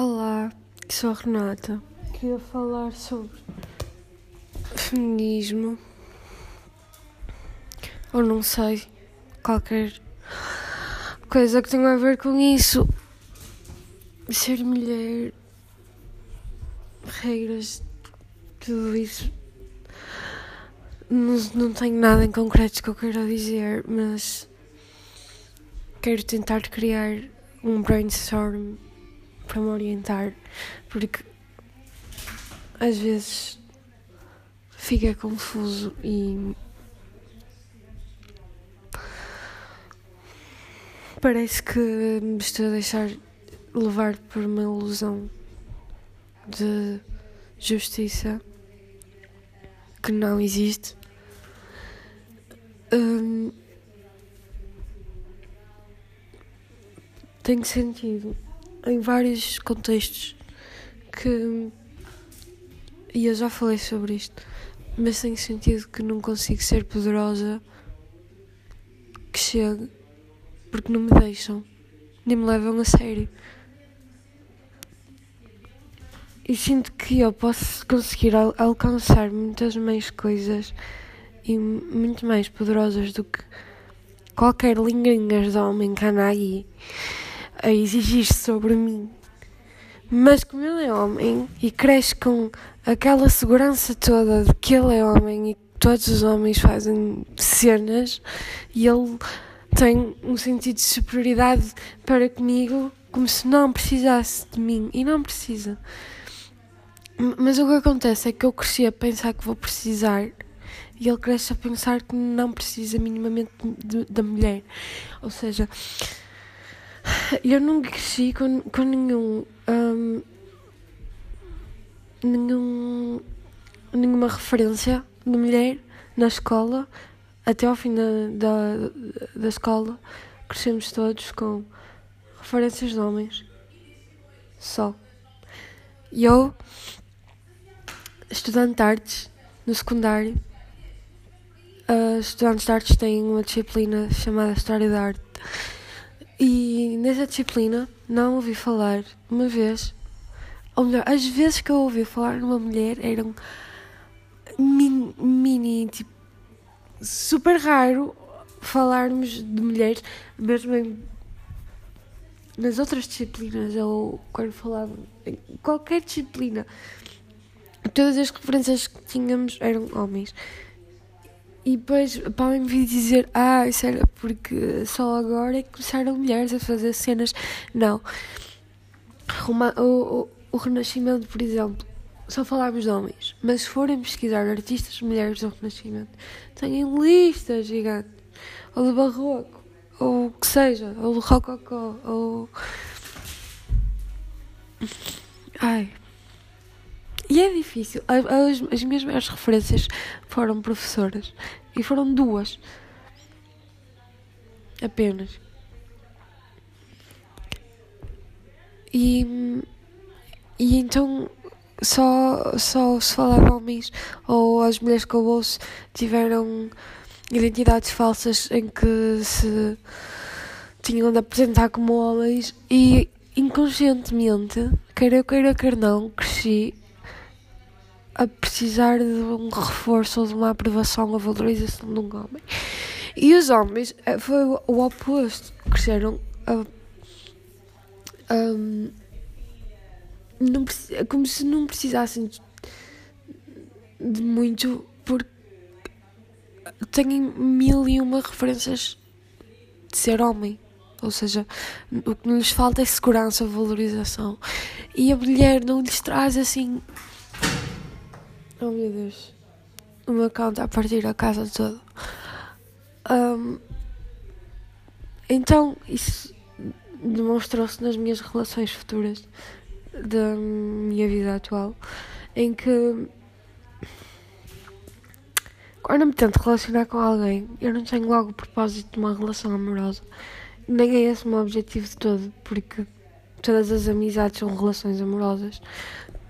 Olá, sou a Renata. Queria falar sobre feminismo. Ou não sei, qualquer coisa que tenha a ver com isso. Ser mulher, regras, tudo isso. Não, não tenho nada em concreto que eu queira dizer, mas quero tentar criar um brainstorm para me orientar, porque às vezes fica confuso e parece que me estou a deixar levar por uma ilusão de justiça que não existe. Hum, tem sentido em vários contextos que. E eu já falei sobre isto, mas tem sentido que não consigo ser poderosa que chegue porque não me deixam, nem me levam a sério. E sinto que eu posso conseguir al alcançar muitas mais coisas e muito mais poderosas do que qualquer linguinhas de homem que a exigir sobre mim. Mas como ele é homem e cresce com aquela segurança toda de que ele é homem e todos os homens fazem cenas e ele tem um sentido de superioridade para comigo como se não precisasse de mim e não precisa. Mas o que acontece é que eu cresci a pensar que vou precisar e ele cresce a pensar que não precisa minimamente da mulher. Ou seja, eu não cresci com, com nenhum, um, nenhum. nenhuma referência de mulher na escola. Até ao fim da, da, da escola, crescemos todos com referências de homens. Só. E eu, estudante de artes, no secundário, uh, estudantes de artes têm uma disciplina chamada História da Arte e nessa disciplina não ouvi falar uma vez, ou melhor, as vezes que eu ouvi falar numa mulher eram mini, mini tipo, super raro falarmos de mulheres, mesmo em, nas outras disciplinas, ou quando falava em qualquer disciplina, todas as referências que tínhamos eram homens. E depois podem vir dizer, ah, isso era porque só agora é que começaram mulheres a fazer cenas. Não. O, o, o Renascimento, por exemplo, só falarmos de homens, mas se forem pesquisar artistas mulheres do Renascimento, têm listas gigantes. Ou do Barroco, ou o que seja, ou do Rococó, ou. Ai. E é difícil. As, as minhas maiores referências foram professoras. E foram duas. Apenas. E, e então só, só se falava homens ou as mulheres que eu ouço tiveram identidades falsas em que se tinham de apresentar como homens e inconscientemente, quer eu queira quer não, cresci a precisar de um reforço ou de uma aprovação ou valorização de um homem. E os homens eh, foi o oposto. Cresceram a, a, não, como se não precisassem de muito, porque têm mil e uma referências de ser homem. Ou seja, o que lhes falta é segurança, valorização. E a mulher não lhes traz assim Oh meu Deus. O meu cão está a partir a casa toda. Um, então, isso demonstrou-se nas minhas relações futuras da minha vida atual, em que quando me tento relacionar com alguém, eu não tenho logo o propósito de uma relação amorosa. Nem é esse o meu objetivo de todo, porque todas as amizades são relações amorosas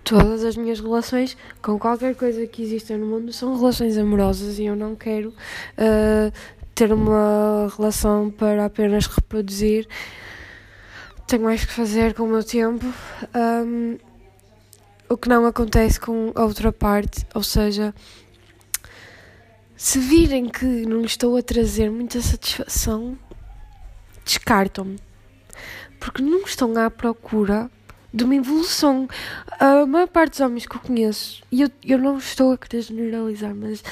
todas as minhas relações com qualquer coisa que exista no mundo são relações amorosas e eu não quero uh, ter uma relação para apenas reproduzir tenho mais que fazer com o meu tempo. Um, o que não acontece com a outra parte, ou seja, se virem que não estou a trazer muita satisfação, descartam-me. Porque não estão à procura de uma evolução. A maior parte dos homens que eu conheço, e eu, eu não estou a querer generalizar, mas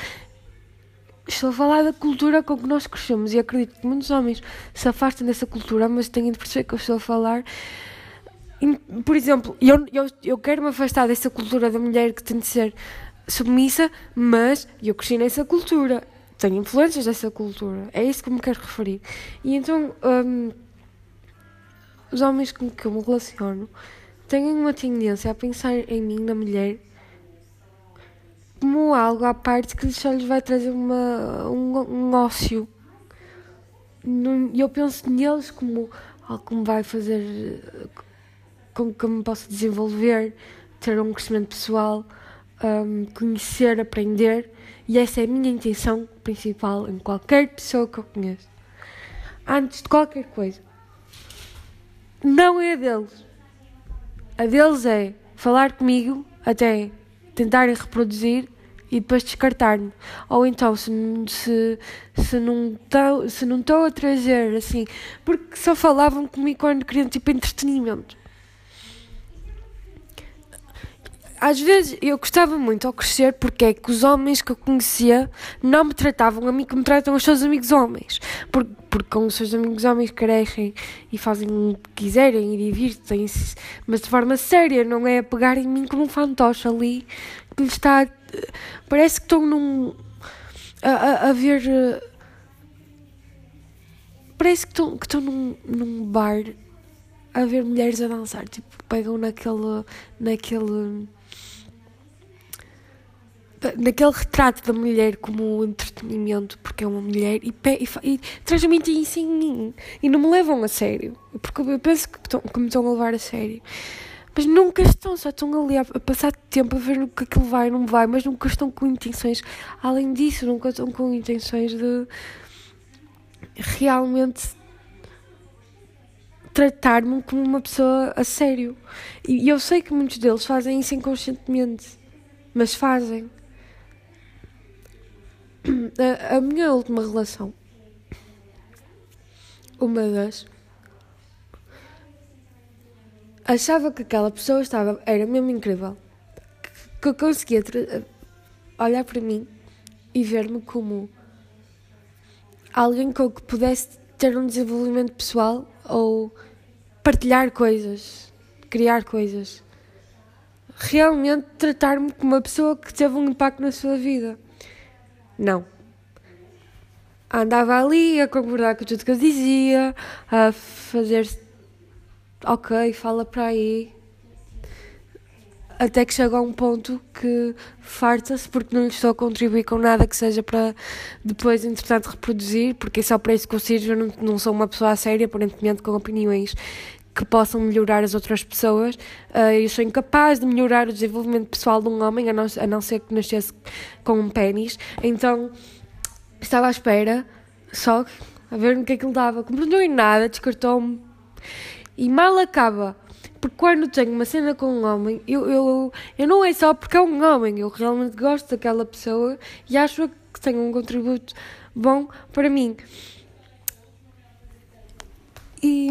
estou a falar da cultura com que nós crescemos e acredito que muitos homens se afastam dessa cultura, mas têm de perceber que eu estou a falar. Por exemplo, eu, eu, eu quero me afastar dessa cultura da mulher que tem de ser submissa, mas eu cresci nessa cultura, tenho influências dessa cultura, é isso que me quero referir. E então, um, os homens com que eu me relaciono têm uma tendência a pensar em mim, na mulher, como algo à parte que só lhes vai trazer uma, um, um ócio. E eu penso neles como algo que me vai fazer com que eu me possa desenvolver, ter um crescimento pessoal, um, conhecer, aprender. E essa é a minha intenção principal em qualquer pessoa que eu conheço. Antes de qualquer coisa. Não é deles. A deles é falar comigo até tentarem reproduzir e depois descartar-me. Ou então, se, se, se não estou a trazer assim, porque só falavam comigo quando queriam tipo entretenimento. Às vezes eu gostava muito ao crescer porque é que os homens que eu conhecia não me tratavam a mim como tratam os seus amigos homens. Porque, porque com os seus amigos homens crescem e fazem o que quiserem e divirtem-se, mas de forma séria, não é a pegar em mim como um fantoche ali que lhe está. Parece que estão num. a, a, a ver. Parece que estão, que estão num, num bar a ver mulheres a dançar. Tipo, pegam naquele. naquele naquele retrato da mulher como entretenimento, porque é uma mulher, e, e, e transmitem isso em mim. E não me levam a sério. Porque eu penso que, estão, que me estão a levar a sério. Mas nunca estão, só estão ali a, a passar tempo a ver o que aquilo vai ou não vai, mas nunca estão com intenções. Além disso, nunca estão com intenções de realmente tratar-me como uma pessoa a sério. E eu sei que muitos deles fazem isso inconscientemente, mas fazem. A, a minha última relação, uma das, achava que aquela pessoa estava, era mesmo incrível, que, eu conseguia olhar para mim e ver-me como alguém com que pudesse ter um desenvolvimento pessoal ou partilhar coisas, criar coisas. Realmente tratar-me como uma pessoa que teve um impacto na sua vida. Não. Andava ali a concordar com tudo que eu dizia, a fazer. Ok, fala para aí. Até que chega a um ponto que farta-se porque não lhe estou a contribuir com nada que seja para depois, entretanto, reproduzir, porque é só para isso que eu sirvo. Eu não, não sou uma pessoa séria, aparentemente, com opiniões que possam melhorar as outras pessoas. Uh, eu sou incapaz de melhorar o desenvolvimento pessoal de um homem, a não, a não ser que nascesse com um pênis. Então, estava à espera, só a ver no que é que ele dava. Como não deu em nada, descartou-me. E mal acaba. Porque quando tenho uma cena com um homem, eu, eu, eu não é só porque é um homem, eu realmente gosto daquela pessoa e acho que tem um contributo bom para mim. E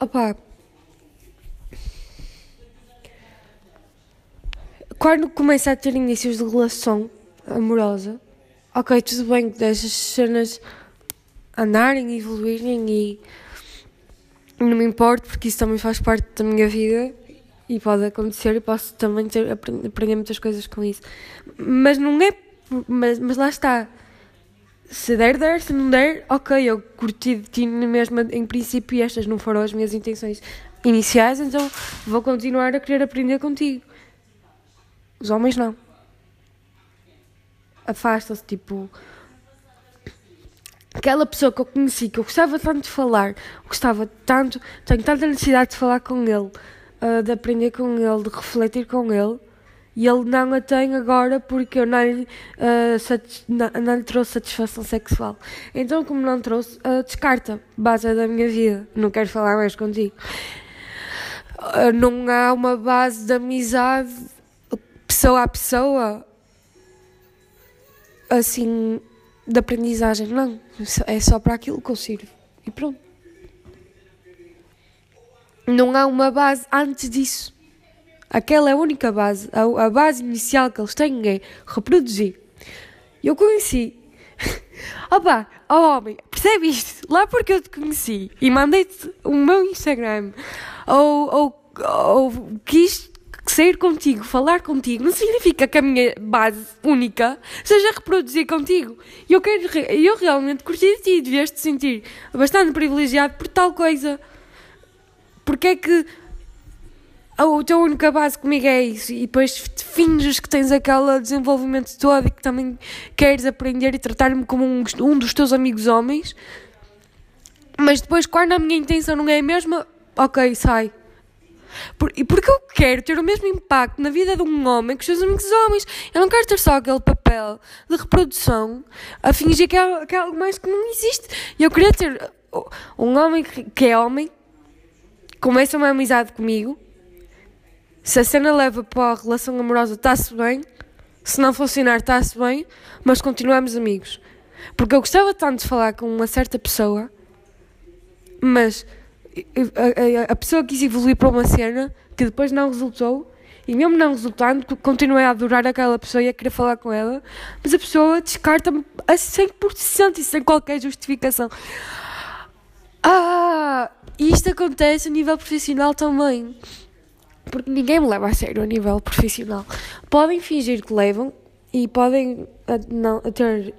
Opa. Quando começa a ter inícios de relação amorosa, ok, tudo bem que deixas cenas andarem, evoluírem e não me importo porque isso também faz parte da minha vida e pode acontecer e posso também ter, aprender muitas coisas com isso. Mas não é. Mas, mas lá está se der, der, se não der, ok, eu curti de ti mesmo em princípio e estas não foram as minhas intenções iniciais, então vou continuar a querer aprender contigo. Os homens não. Afastam-se, tipo. Aquela pessoa que eu conheci, que eu gostava tanto de falar, gostava tanto, tenho tanta necessidade de falar com ele, uh, de aprender com ele, de refletir com ele, E ele não a tem agora porque eu não lhe, uh, não, lhe trouxe satisfação sexual. Então, como não trouxe, uh, descarta. Base da minha vida. Não quero falar mais contigo. Uh, não há uma base de amizade pessoa a pessoa assim de aprendizagem. Não. É só para aquilo que eu sirvo. E pronto. Não há uma base antes disso. Aquela é a única base. A, a base inicial que eles têm é reproduzir. Eu conheci. Opa, oh homem, percebe isto? Lá porque eu te conheci e mandei-te o meu Instagram ou, ou, ou quis sair contigo, falar contigo, não significa que a minha base única seja reproduzir contigo. Eu, quero, eu realmente curti de ti, devias te sentir bastante privilegiado por tal coisa. Porque é que a tua única base comigo é isso e depois finges que tens aquele desenvolvimento todo e que também queres aprender e tratar-me como um, um dos teus amigos homens, mas depois, quando a minha intenção não é a mesma, ok, sai. Por, e porque eu quero ter o mesmo impacto na vida de um homem que os seus amigos homens. Eu não quero ter só aquele papel de reprodução a fingir que é, que é algo mais que não existe. Eu queria ter um homem que, é homem, começa uma amizade comigo se a cena leva para a relação amorosa, está-se bem. Se não funcionar, está-se bem. Mas continuamos amigos. Porque eu gostava tanto de falar com uma certa pessoa, mas a, a, a pessoa quis evoluir para uma cena que depois não resultou. E mesmo não resultando, continuei a adorar aquela pessoa e a querer falar com ela, mas a pessoa descarta-me a 100% e sem qualquer justificação. Ah, isto acontece a nível profissional também porque ninguém me leva a sério a nível profissional. Podem fingir que levam e podem não, ter,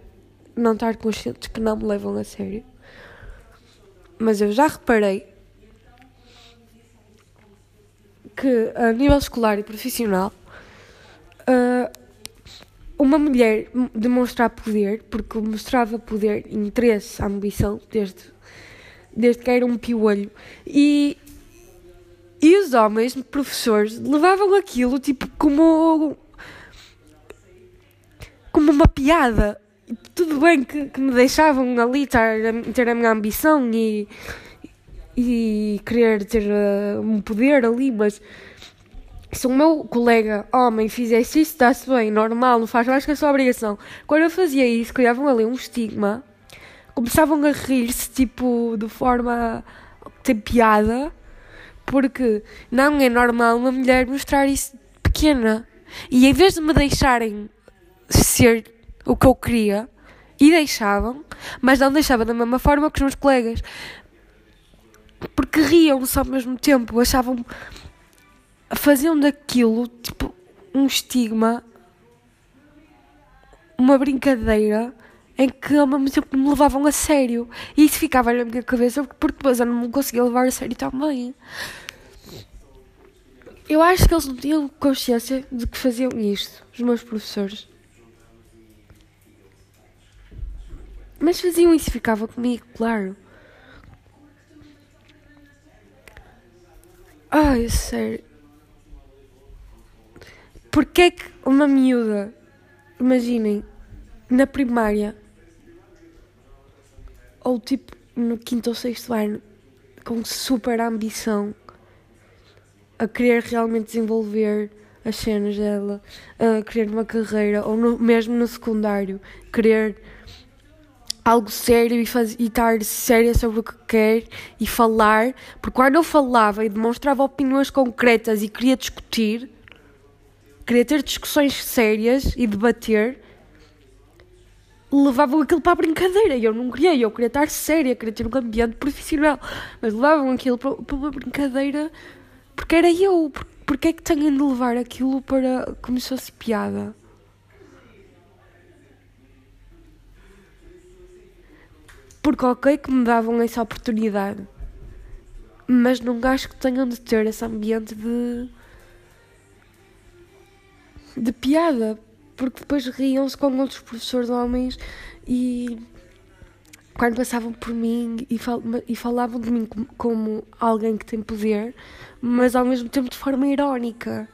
não estar conscientes que não me levam a sério. Mas eu já reparei que a nível escolar e profissional uh, uma mulher demonstrar poder, porque mostrava poder, interesse, ambição desde, desde que era um piolho e e os homens, professores, levavam aquilo tipo como. como uma piada. Tudo bem que, que me deixavam ali ter, ter a minha ambição e. e querer ter uh, um poder ali, mas. Se o meu colega homem fizesse isso, está-se bem, normal, não faz mais que a sua obrigação. Quando eu fazia isso, criavam ali um estigma, começavam a rir-se, tipo, de forma ter piada porque não é normal uma mulher mostrar isso pequena. E em vez de me deixarem ser o que eu queria, e deixavam, mas não deixavam da mesma forma que os meus colegas. Porque riam-se ao mesmo tempo, achavam. faziam daquilo tipo um estigma, uma brincadeira em que ao mesmo tempo me levavam a sério. E isso ficava na minha cabeça porque depois eu não me conseguia levar a sério também. Eu acho que eles não tinham consciência de que faziam isto, os meus professores. Mas faziam isso e ficava comigo, claro. Ai, sério. Porquê é que uma miúda, imaginem, na primária, ou tipo no quinto ou sexto ano, com super ambição, a querer realmente desenvolver as cenas dela, a querer uma carreira, ou no, mesmo no secundário, querer algo sério e, faz, e estar séria sobre o que quer e falar, porque quando eu falava e demonstrava opiniões concretas e queria discutir, queria ter discussões sérias e debater, levavam aquilo para a brincadeira e eu não queria, eu queria estar séria, queria ter um ambiente profissional, mas levavam aquilo para, para uma brincadeira porque era eu. Porque é que tenho de levar aquilo para como se fosse piada? Porque ok que me davam essa oportunidade. Mas não acho que tenham de ter esse ambiente de. de piada. Porque depois riam-se com outros professores homens e quando passavam por mim e, fal e falavam de mim como, como, alguém que tem poder, mas ao mesmo tempo de forma irónica.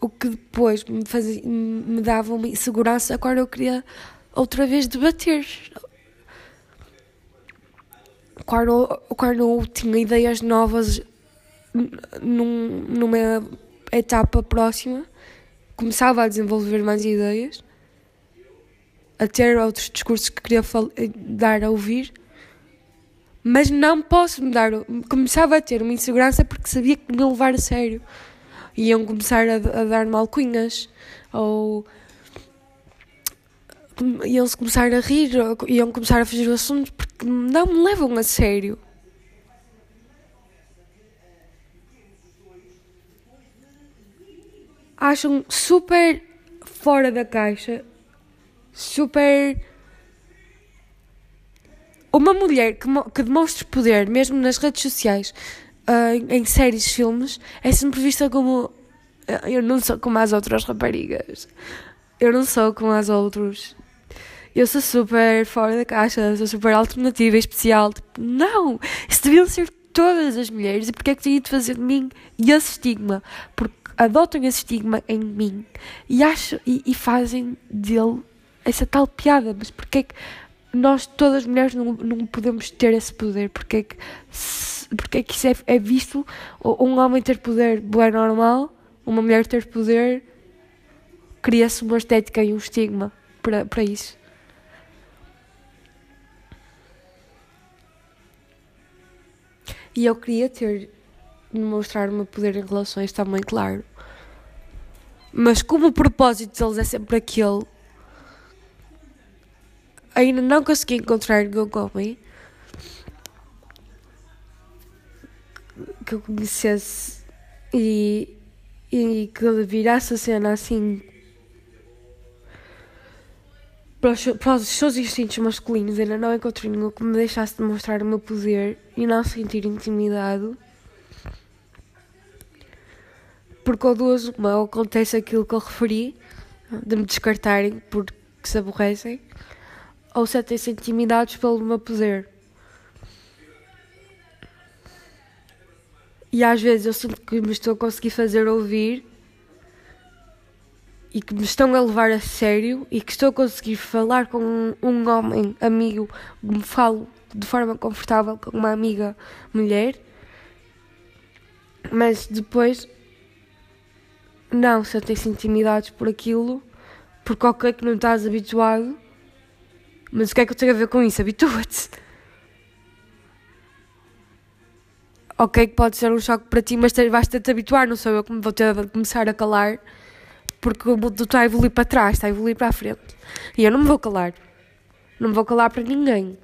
O que depois me, fazia, me dava uma insegurança quando eu queria outra vez debater. Quando, quando eu tinha ideias novas num, numa etapa próxima, começava a desenvolver mais ideias, a ter outros discursos que queria dar a ouvir, mas não posso me dar. Começava a ter uma insegurança porque sabia que me levar a sério. Iam começar a, a dar-me alcunhas, ou iam-se começar a rir, iam começar a fugir o assunto porque não me levam a sério. acham super fora da caixa, super. Uma mulher que, que demonstre poder, mesmo nas redes sociais, uh, em, séries, filmes, é sempre vista como. Uh, eu não sou como as outras raparigas. Eu não sou como as outros. Eu sou super fora da caixa, sou super alternativa, especial. Tipo, não! Isso deviam ser todas as mulheres. E porque é que tinha de fazer de mim esse estigma? Porque adotam esse estigma em mim e, acho, e, e fazem dele essa tal piada. Mas porquê é que nós, todas as mulheres, não, não podemos ter esse poder? Porquê é que, porquê é que isso é, é visto? Um homem ter poder é normal, uma mulher ter poder, cria-se uma estética e um estigma para, para isso. E eu queria ter mostrar o meu poder em relações também, claro. Mas como o propósito deles é sempre aquele, ainda não consegui encontrar nenhum homem que eu conhecesse e, e que virasse a cena assim para os, para os seus instintos masculinos. Ainda não encontrei nenhum que me deixasse demonstrar o meu poder e não sentir intimidado. Porque ou duas, uma, ou acontece aquilo que eu referi, de me descartarem porque se aborrecem, ou sentem-se intimidados pelo meu poder. E às vezes eu sinto que me estou a conseguir fazer ouvir e que me estão a levar a sério e que estou a conseguir falar com um, homem amigo, me falo de forma confortável com uma amiga mulher, mas depois não sentem-se intimidados por aquilo, porque ok que não estás habituado, mas o que é que eu tenho a ver com isso? Habitua-te. Ok que pode ser um choque para ti, mas vais ter de te habituar, não sou eu que vou ter de começar a calar, porque o mundo está a evoluir para trás, está a evoluir para a frente. E eu não me vou calar. Não me vou calar para ninguém.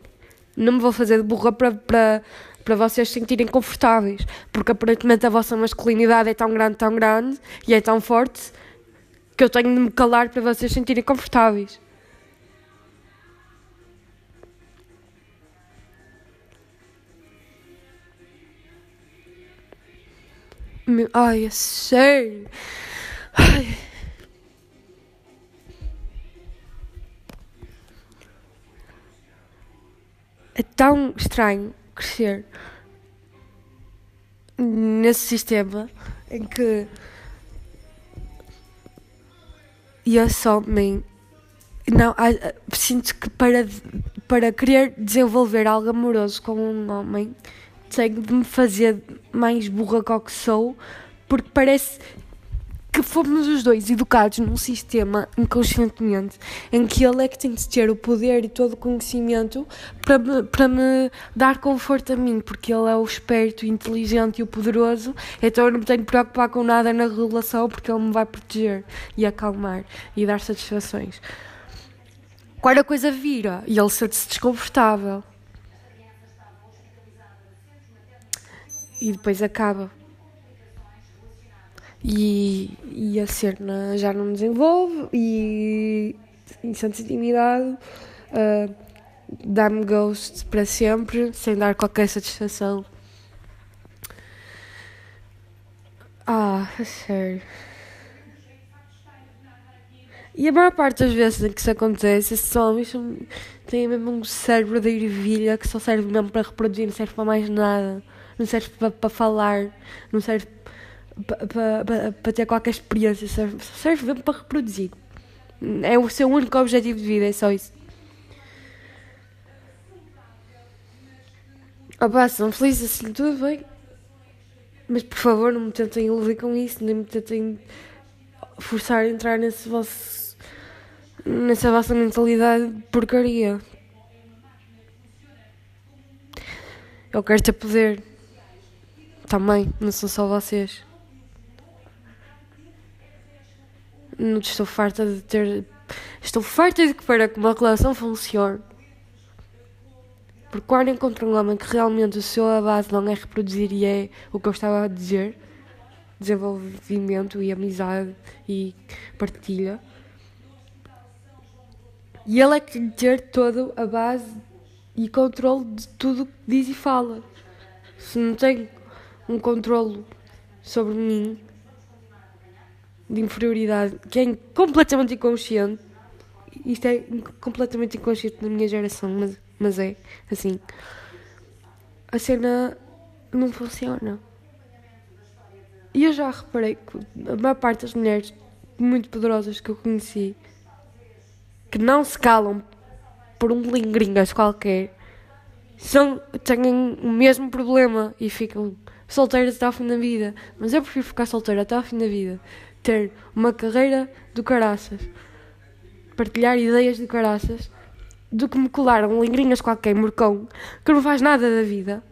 Não me vou fazer de burra para, para, para vocês se sentirem confortáveis, porque aparentemente a vossa masculinidade é tão grande, tão grande e é tão forte que eu tenho de me calar para vocês se sentirem confortáveis. Ai, é sério. Ai. É tão estranho crescer nesse sistema em que e assomem não sinto que para para querer desenvolver algo amoroso com um homem tenho de me fazer mais burra que que sou porque parece que fomos os dois educados num sistema inconscientemente em que ele é que tem de ter o poder e todo o conhecimento para me, para me dar conforto a mim, porque ele é o esperto, o inteligente e o poderoso, então eu não me tenho de preocupar com nada na relação porque ele me vai proteger e acalmar e dar satisfações. Quando a coisa vira e ele sente-se desconfortável e depois acaba e, e a cena já não desenvolve e sente intimidade, uh, dá-me ghost para sempre, sem dar qualquer satisfação. Ah, sério. E a maior parte das vezes em que isso acontece, esses homens têm mesmo um cérebro de ervilha que só serve mesmo para reproduzir, não serve para mais nada. Não serve para, falar, não serve para pa, pa ter qualquer experiência, serve, serve mesmo para reproduzir. É o seu único objetivo de vida, é só isso. Opa, são felizes assim, tudo bem. Mas por favor, não me tentem iludir com isso, nem me tentem forçar a entrar nesse vosso, nessa vossa mentalidade de porcaria. Eu quero ter poder. Também, não são só vocês. Não estou farta de ter. Estou farta de que para que uma relação funcione. Porque quando encontro um homem que realmente o seu base não é reproduzir e é o que eu estava a dizer, desenvolvimento e amizade e partilha. E ele é que tem ter toda a base e controle de tudo o que diz e fala. Se não tem um controle sobre mim de inferioridade que é completamente inconsciente, isto é completamente inconsciente na minha geração, mas, mas é assim. A cena não funciona. E eu já reparei que a maior parte das mulheres muito poderosas que eu conheci que não se calam por um lingringas qualquer são, têm o mesmo problema e ficam solteiras até ao fim da vida. Mas eu prefiro ficar solteira até ao fim da vida, ter uma carreira do caraças, partilhar ideias de caraças, do que me colar um lingringas qualquer morcão que não faz nada da vida.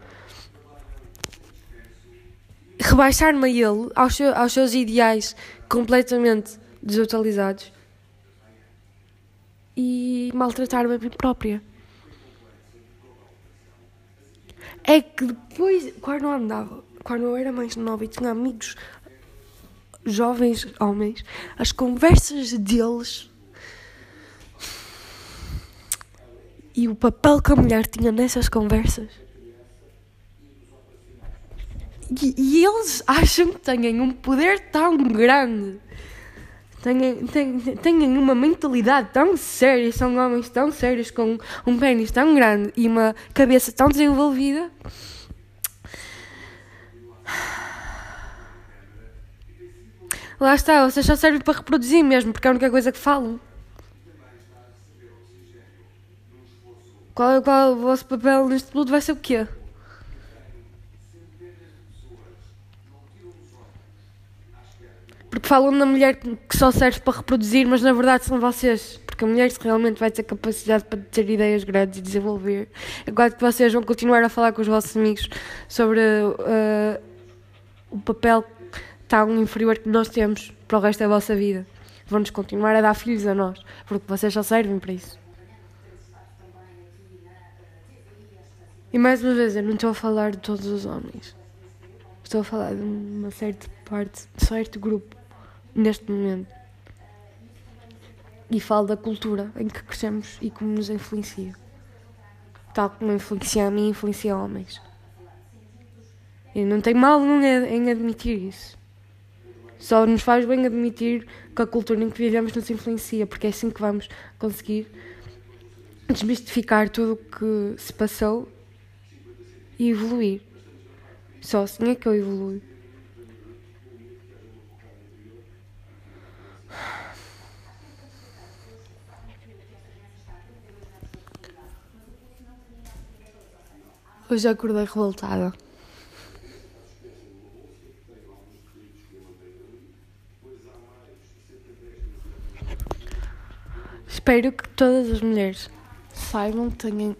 Rebaixar-me a ele, aos, seu, aos seus ideais completamente desatualizados e maltratar-me a mim própria. É que depois, quando andava, quando eu era mais nova e tinha amigos jovens homens, as conversas deles e o papel que a mulher tinha nessas conversas. E, e eles acham que têm um poder tão grande têm, têm, têm uma mentalidade tão séria, são homens tão sérios, com um pênis tão grande e uma cabeça tão desenvolvida. Lá está, vocês só servem para reproduzir mesmo, porque é a única coisa que falam. Qual, qual é o vosso papel neste tudo? Vai ser o quê? Porque falam na mulher que só serve para reproduzir, mas na verdade são vocês. Porque a mulher realmente vai ter capacidade para ter ideias grandes e desenvolver. Enquanto que vocês vão continuar a falar com os vossos amigos sobre uh, o papel tão inferior que nós temos para o resto da vossa vida. Vão-nos continuar a dar filhos a nós, porque vocês só servem para isso. E mais uma vez, eu não estou a falar de todos os homens. Estou a falar de uma certa parte, de certo grupo neste momento. E falo da cultura em que crescemos e como nos influencia. Tal como influencia a mim, influencia homens. E não tem mal em admitir isso. Só nos faz bem admitir que a cultura em que vivemos nos influencia, porque é assim que vamos conseguir desmistificar tudo o que se passou e evoluir. Só assim é que eu evoluo. Hoje acordei revoltada. Espero que todas as mulheres saibam que tenham,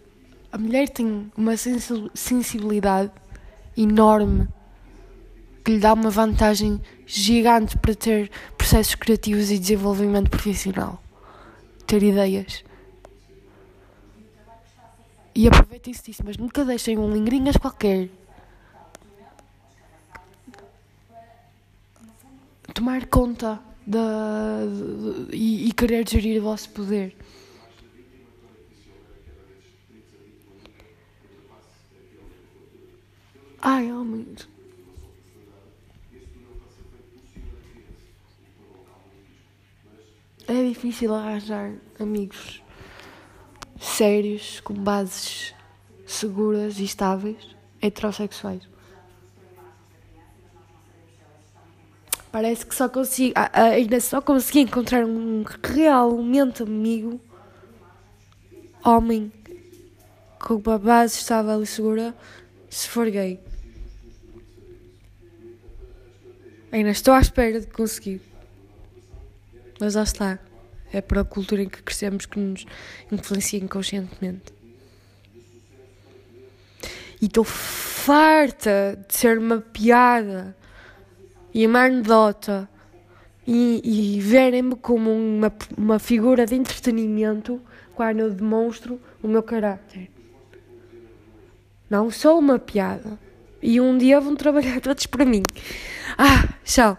a mulher tem uma sensibilidade enorme que lhe dá uma vantagem gigante para ter processos criativos e desenvolvimento profissional, ter ideias. E aproveitem-se disso, mas nunca deixem um lingrinhas qualquer tomar conta da, e, e querer gerir o vosso poder. Ai, homens. É difícil arranjar amigos sérios, com bases seguras e estáveis, heterossexuais. Parece que só consigo, ainda só consegui encontrar um realmente amigo, homem, com uma base estável e segura, se for gay. Ainda estou à espera de conseguir. Mas lá está. É para a cultura em que crescemos que nos influencia inconscientemente. E estou farta de ser uma piada e uma anedota e, e verem-me como uma, uma figura de entretenimento quando eu demonstro o meu caráter. Não sou uma piada. E um dia vão trabalhar todos para mim. Ah, tchau.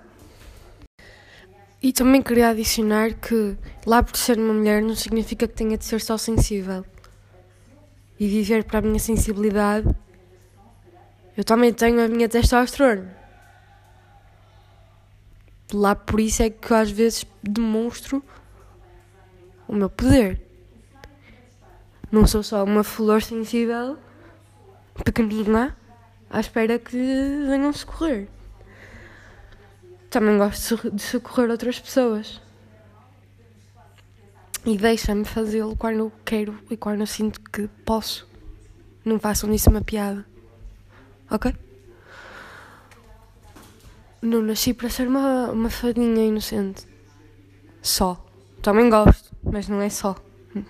E também queria adicionar que lá por ser uma mulher não significa que tenha de ser só sensível. E viver para a minha sensibilidade, eu também tenho a minha testosterona. Lá por isso é que eu às vezes demonstro o meu poder. Não sou só uma flor sensível, pequenina, à espera que venham socorrer. Também gosto de socorrer outras pessoas. E deixa-me fazê-lo quando eu quero e quando sinto que posso. Não façam disso uma piada. Ok? Não nasci para ser uma, uma fadinha inocente. Só. Também gosto, mas não é só.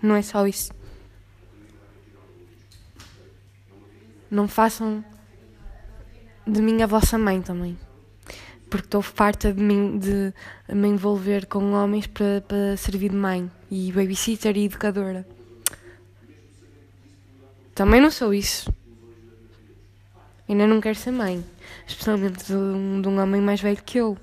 Não é só isso. Não façam de mim a vossa mãe também porque estou farta de, mim, de me envolver com homens para, para servir de mãe e babysitter e educadora. Também não sou isso. Ainda não quero ser mãe, especialmente de um, de um homem mais velho que eu.